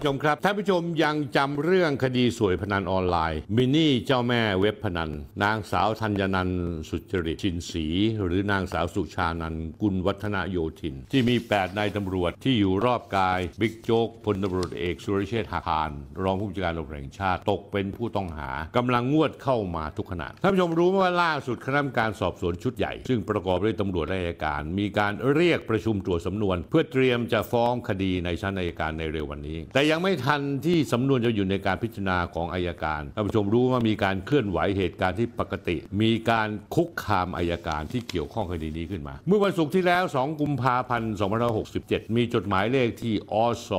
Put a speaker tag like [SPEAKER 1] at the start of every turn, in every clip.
[SPEAKER 1] ผู้ชมครับท่านผู้ชมยังจำเรื่องคดีสวยพนันออนไลน์ มินี่เจ้าแม่เว็บพนัน นางสาวธัญนันสุจริตชินศรีหรือนางสาวสุชานันกุลวัฒนโยธิน ที่มี 8 นายตำรวจที่อยู่รอบกาย บิ๊กโจ๊กพลตำรวจเอกสุรเชษฐ์หักพาน รองผู้บัญชาการตำรวจแห่งชาติตกเป็นผู้ต้องหากำลังงวดเข้ามาทุกขณะท่านผู้ชมรู้ไหมว่าล่าสุดคณะกรรมการสอบสวนชุดใหญ่ ซึ่งประกอบด้วยตำรวจและอัยการ มีการเรียกประชุมตรวจสำนวน เพื่อเตรียมจะฟ้องคดีในชั้นอัยการในเร็ววันนี้แต่ยังไม่ทันที่สำนวนจะอยู่ในการพิจารณาของอายการท่านผู้ชมรู้ว่ามีการเคลื่อนไหวเหตุการณ์ที่ปกติ มีการคุกคามอายการที่เกี่ยวข้องคดีนี้ขึ้นมา เมื่อวันศุกร์ที่แล้ว 2 กุมภาพันธ์ 2567 มีจดหมายเลขที่อส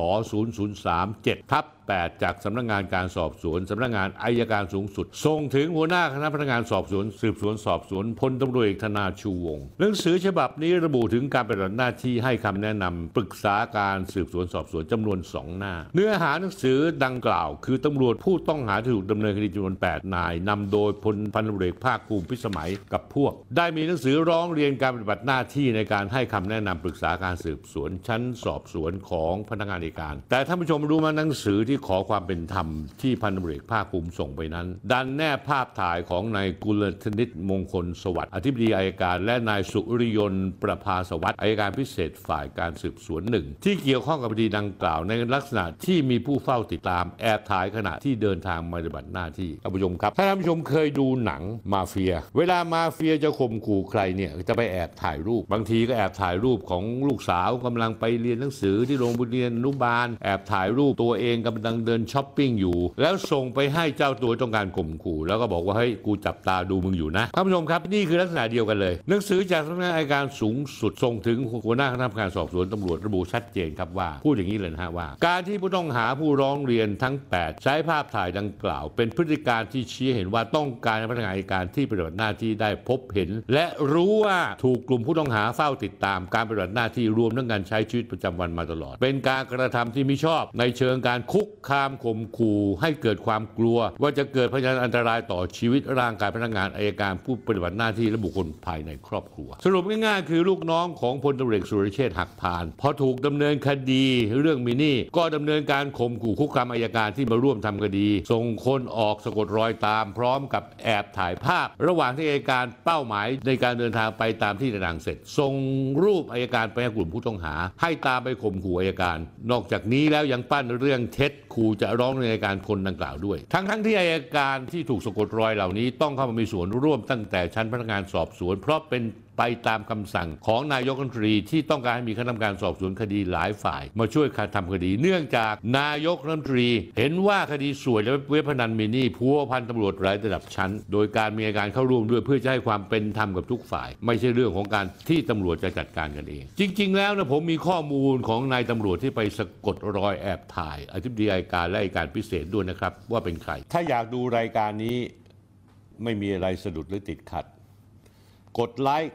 [SPEAKER 1] 0037ทับ8 จากสำนักงงานการสอบสวนสำนักงงานอายการสูงสุด ส่งถึงหัวหน้าคณะพนักงานสอบสวน สืบสวนสอบสวนพลตำรวจเอกธนาชูวงศ์หนังสือฉบับนี้ระบุถึงการปฏิบัติหน้าที่ให้คำแนะนำปรึกษาการสืบสวนสอบสวนจำนวน 2 หน้า เนื้อหาหนังสือดังกล่าว คือตำรวจผู้ต้องหาถูกดำเนินคดีจำนวน 8 นายนำโดยพลพันตำรวจเอกภาคภูมิพิสมัยกับพวก ได้มีหนังสือร้องเรียนการปฏิบัติหน้าที่ในการให้คำแนะนำปรึกษาการสืบสวนชั้นสอบสวนของพนักงานอัยการ แต่ท่านผู้ชมรู้มาหนังสือที่ที่ขอความเป็นธรรมที่พันตำรวจเอกภาคภูมิส่งไปนั้น ดันแนบภาพถ่ายของนายกุลธนิตมงคลสวัสดิ์อธิบดีอายการ และนายสุริยนต์ประภาสวัสดิ์อายการพิเศษฝ่ายการสืบสวนหนึ่งที่เกี่ยวข้องกับคดีดังกล่าว ในลักษณะที่มีผู้เฝ้าติดตามแอบถ่ายขณะที่เดินทางมาปฏิบัติหน้าที่ท่านผู้ชมครับถ้าท่านผู้ชมเคยดูหนังมาเฟีย เวลามาเฟียจะข่มขู่ใครเนี่ยจะไปแอบถ่ายรูป บางทีก็แอบถ่ายรูปของลูกสาวกำลังไปเรียนหนังสือที่โรงเรียนอนุบาลแอบถ่ายรูปตัวเองกับำลังเดินช้อปปิ้งอยู่ แล้วส่งไปให้เจ้าตัวต้องการข่มขู่ แล้วก็บอกว่าเฮ้ยกูจับตาดูมึงอยู่นะท่านผู้ชมครับนี่คือลักษณะเดียวกันเลย หนังสือจากสำนักงานอัยการสูงสุดส่งถึงหัวหน้าคณะกรรมการสอบสวนตำรวจระบุชัดเจนครับว่าพูดอย่างนี้เลยนะฮะว่า การที่ผู้ต้องหาผู้ร้องเรียนทั้ง 8 ใช้ภาพถ่ายดังกล่าว เป็นพฤติการที่ชี้เห็นว่าต้องการพนักงานอัยการที่ปฏิบัติหน้าที่ได้พบเห็น และรู้ว่าถูกกลุ่มผู้ต้องหาเฝ้าติดตามการปฏิบัติหน้าที่รวมทั้งการใช้ชีวิตประจำวันมาตลอด เป็นการกระทำที่ไม่ชอบในเชิงการคุกคามข่มขู่ให้เกิดความกลัว ว่าจะเกิดพยานอันตรายต่อชีวิตร่างกายพนักงานอายการผู้ปฏิบัติหน้าที่และบุคคลภายในครอบครัว สรุปง่ายๆ คือลูกน้องของพลตำรวจเอกสุรเชษฐ์หักพานพอถูกดำเนินคดีเรื่องมินี่ ก็ดำเนินการข่มขู่คุกคามอายการที่มาร่วมทำคดี ส่งคนออกสะกดรอยตาม พร้อมกับแอบถ่ายภาพ ระหว่างที่อายการเป้าหมายในการเดินทางไปตามที่ต่างๆเสร็จส่งรูปอายการไปให้กลุ่มผู้ต้องหา ให้ตามไปข่มขู่อายการ นอกจากนี้แล้วยังปั้นเรื่องเท็จ ครูจะร้องในอายการคนดังกล่าวด้วย ทั้งๆที่อายการที่ถูกสะกดรอยเหล่านี้ต้องเข้ามามีส่วนร่วมตั้งแต่ชั้นพนักงานสอบสวน เพราะเป็นไปตามคำสั่งของนายกรัฐมนตรีที่ต้องการให้มีคณะกรรมการสอบสวนคดีหลายฝ่าย มาช่วยการทำคดี เนื่องจากนายกรัฐมนตรี เห็นว่าคดีสวยและเว็บพนันมินี่พัวพันตำรวจหลายระดับชั้น โดยการมีการเข้าร่วมด้วยเพื่อจะให้ความเป็นธรรมกับทุกฝ่าย ไม่ใช่เรื่องของการที่ตำรวจจะจัดการกันเอง จริง ๆ แล้วนะผมมีข้อมูลของนายตำรวจที่ไปสะกดรอยแอบถ่ายอธิบดีอัยการและอัยการพิเศษด้วยนะครับว่าเป็นใคร ถ้าอยากดูรายการนี้ไม่มีอะไรสะดุดหรือติดขัด กดไลค์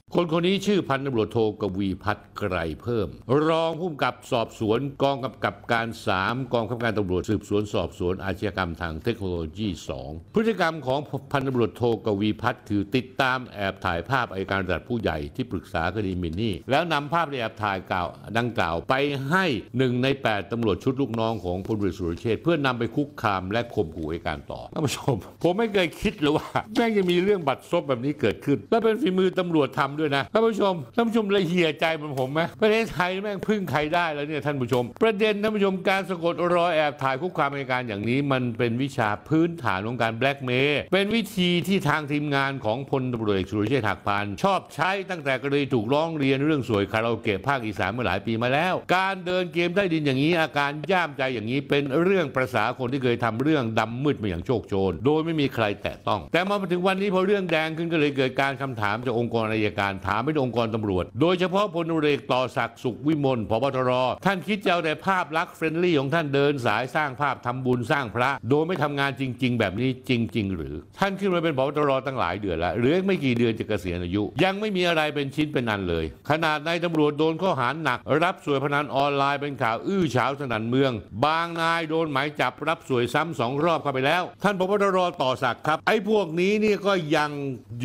[SPEAKER 1] คนคนนี้ชื่อพันตำรวจโทกวีพัฒน์ไกรเพิ่ม รองผู้กำกับสอบสวนกองกำกับการ 3 กองกำกับการตำรวจสืบสวนสอบสวนอาชญากรรมทางเทคโนโลยี 2 พฤติกรรมของพันตำรวจโทกวีพัฒน์คือติดตามแอบถ่ายภาพอัยการระดับผู้ใหญ่ที่ปรึกษาคดีมินนี่ แล้วนำภาพที่แอบถ่ายกล่าวดังกล่าวไปให้หนึ่งใน 8ตำรวจชุดลูกน้องของพลเรือสุรเชษเพื่อนำไปคุกคามและข่มขู่อัยการต่อท่านผู้ชมผมไม่เคยคิดเลยว่าแม่งจะมีเรื่องบัตรซบแบบนี้เกิดขึ้น และเป็นฝีมือตำรวจทำด้วยนะท่านผู้ชมท่านผู้ชมละเหี่ยใจเหมือนผมไหมประเทศไทยแม่งพึ่งใครได้แล้วเนี่ยท่านผู้ชม ประเด็นท่านผู้ชมการสะกดรอยแอบถ่ายคุกคามอัยการอย่างนี้ มันเป็นวิชาพื้นฐานของการแบล็กเมย์เป็นวิธีที่ทางทีมงานของพลตำรวจเอกสุรเชษฐ์หักพานชอบใช้ตั้งแต่กรณีถูกร้องเรียนเรื่องสวยคาราโอเกะภาคอีสานเมื่อหลายปีมาแล้ว การเดินเกมใต้ดินอย่างนี้ อาการย่ามใจอย่างนี้เป็นเรื่องประสาคนที่เคยทำเรื่องดำมืดมาอย่างโชกโชน โดยไม่มีใครแตะต้อง แต่มาถึงวันนี้พอเรื่องแดงขึ้นก็เลยเกิดการคำถามจากองค์กรอัยการานถามไปองค์กรตำรวจ โดยเฉพาะพลตำรวจเอกต่อศักดิ์สุขวิมลผบ.ตร.ท่านคิดจะเอาแต่ภาพลักษณ์ friendly ของท่านเดินสายสร้างภาพทำบุญสร้างพระ โดยไม่ทำงานจริง ๆ แบบนี้จริง ๆ หรือ ท่านขึ้นมาเป็นผบ.ตร.ตั้งหลายเดือนแล้วเหลือไม่กี่เดือนจะเกษียณอายุ ยังไม่มีอะไรเป็นชิ้นเป็นอันเลย ขนาดนายตำรวจโดนข้อหาหนัก รับส่วยพนันออนไลน์เป็นข่าวอื้อฉาวสนั่นเมือง บางนายโดนหมายจับรับสวยซ้ำสองรอบเข้าไปแล้ว ท่านพบตรต่อศักดิ์ครับ ไอ้พวกนี้นี่ก็ยัง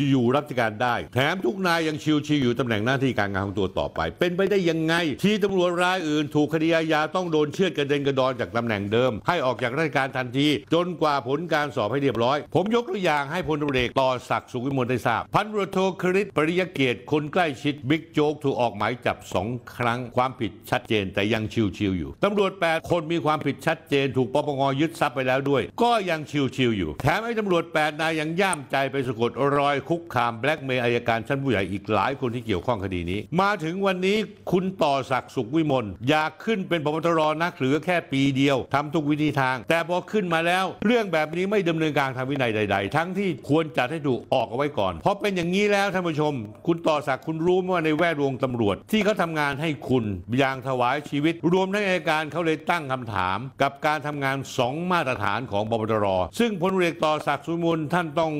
[SPEAKER 1] อยู่ราชการได้ แถมทุกนายยังชิวๆอยู่ตำแหน่งหน้าที่การงานของตัวต่อไป เป็นไปได้ยังไง ที่ตำรวจรายอื่นถูกคดีอาญาต้องโดนเชือดกระเด็นกระดอนจากตำแหน่งเดิม ให้ออกจากราชการทันที จนกว่าผลการสอบให้เรียบร้อย ผมยกตัวอย่างให้พลตำรวจเอกต่อศักดิ์สุขวิมลได้ทราบ พันตำรวจโทคริตปริยเกียรติคนใกล้ชิดบิ๊กโจ๊กถูกออกหมายจับสองครั้งความผิดชัดเจนแต่ยังชิวๆอยู่ตำรวจ8คนมีความผิดชัดเจน ถูกปปงยึดทรัพย์ไปแล้วด้วย ก็ยังชิวๆอยู่ แถมไอ้ตำรวจ8นายยังย่ามใจไปสะกดรอยคุกคามแบล็กเมย์อายการชั้นผู้ใหญ่อีกหลายคนที่เกี่ยวข้องคดีนี้ มาถึงวันนี้คุณต่อศักดิ์สุขวิมลอยากขึ้นเป็นพบตรนักเหลือแค่ปีเดียวทำทุกวิธีทาง แต่พอขึ้นมาแล้ว เรื่องแบบนี้ไม่ดำเนินการทางวินัยใด ๆ ทั้งที่ควรจัดให้ถูกออกเอาไว้ก่อน เพราะเป็นอย่างนี้แล้วท่านผู้ชม คุณต่อศักดิ์คุณรู้ไหมว่าในแวดวงตำรวจ ที่เขาทำงานให้คุณอย่างถวายชีวิต รวมทั้งอัยการเขาเลยตั้งคำถาม กับการทำงานสองมาตรฐานของผบ.ตร.ซึ่งพลตำรวจเอกต่อศักดิ์สุขวิมลท่านต้อง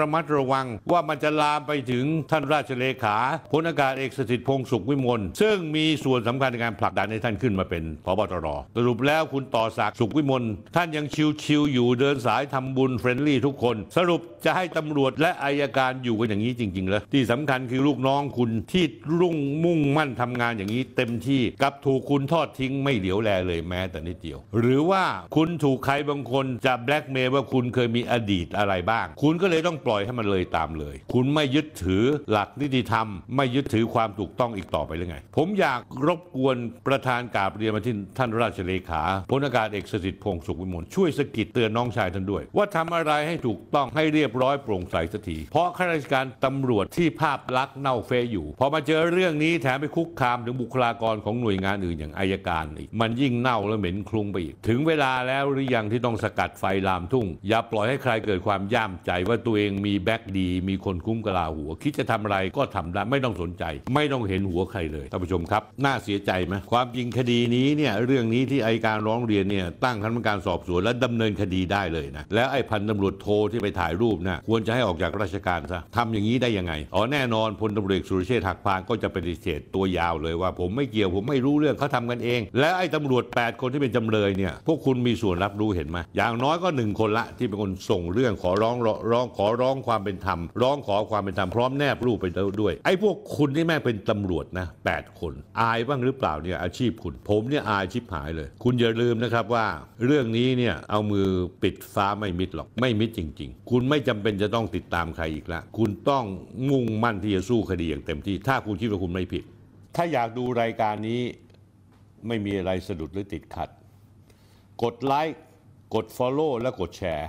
[SPEAKER 1] ระมัดระวังว่ามันจะลามไปถึงท่านราชเลเลขาพลอากาศเอกสถิตพงษ์สุขวิมล ซึ่งมีส่วนสำคัญในการผลักดันให้ท่านขึ้นมาเป็นผบ.ตร.สรุปแล้วคุณต่อศักดิ์สุขวิมล ท่านยัง chill ๆอยู่เดินสายทำบุญ friendly ทุกคน สรุปจะให้ตำรวจและอัยการอยู่กันอย่างนี้จริงๆเลยที่สำคัญคือลูกน้องคุณที่รุ่งมุ่งมั่นทำงานอย่างนี้เต็มที่กับถูกคุณทอดทิ้งไม่เหลียวแลเลยแม้แต่นิดเดียว หรือว่าคุณถูกใครบางคนจะแบล็กเมย์ว่าคุณเคยมีอดีตอะไรบ้าง คุณก็เลยต้องปล่อยให้มันเลยตามเลย คุณไม่ยึดถือหลักนิติธรรม ไม่ยึดถือความถูกต้องอีกต่อไปหรือไง ผมอยากรบกวนประธานกาบเรียนมาที่ท่านราชเลขาพลอากาศเอกสถิตพงษ์สุขวิมลช่วยสะกิดเตือนน้องชายท่านด้วย ว่าทำอะไรให้ถูกต้องให้เรียบร้อยโปร่งใสสักทีเพราะข้าราชการตำรวจที่ภาพลักษณ์เน่าเฟยอยู่ พอมาเจอเรื่องนี้แถมไปคุกคามถึงบุคลากรของหน่วยงานอื่นอย่างอายการอีกมันยิ่งเน่าและเหม็นคลุ้งไปอีกถึงเวลาแล้วหรือยังที่ต้องสกัดไฟลามทุ่ง อย่าปล่อยให้ใครเกิดความย่ามใจว่าตัวเองมีแบ็กดี มีคนคุ้มกะลาหัว คิดจะทำอะไรก็ก็ทำได้ไม่ต้องสนใจ ไม่ต้องเห็นหัวใครเลยท่านผู้ชมครับ น่าเสียใจไหมความจริงคดีนี้เนี่ยเรื่องนี้ที่ไอการร้องเรียนเนี่ยตั้งคณะกรรมการสอบสวนและดำเนินคดีได้เลยนะแล้วไอพันตำรวจโทที่ไปถ่ายรูปนะควรจะให้ออกจากราชการซะทำอย่างนี้ได้ยังไงอ๋อแน่นอนพลตำรวจสุรเชษฐ์หักพานก็จะปฏิเสธตัวยาวเลยว่า ผมไม่เกี่ยวผมไม่รู้เรื่องเขาทำกันเอง และไอ้ตำรวจ 8 คนที่เป็นจำเลยเนี่ยพวกคุณมีส่วนรับรู้เห็นไหมอย่างน้อยก็หนึ่งคนละที่เป็นคนส่งเรื่องขอร้องร้องขอร้องความเป็นธรรมร้องขอความเป็นธรรมพร้อมแนบรูปไปด้วย ไอ้พวกคุณที่แม่เป็นตำรวจนะ8คน อายบ้างหรือเปล่าเนี่ยอาชีพคุณ ผมเนี่ยอายชิบหายเลย คุณอย่าลืมนะครับว่า เรื่องนี้เนี่ยเอามือปิดฟ้าไม่มิดหรอกไม่มิดจริง ๆ คุณไม่จำเป็นจะต้องติดตามใครอีกละคุณต้องมุ่งมั่นที่จะสู้คดีอย่างเต็มที่ ถ้าคุณคิดว่าคุณไม่ผิด ถ้าอยากดูรายการนี้ไม่มีอะไรสะดุดหรือติดขัด กดไลค์กด Follow และกดแชร์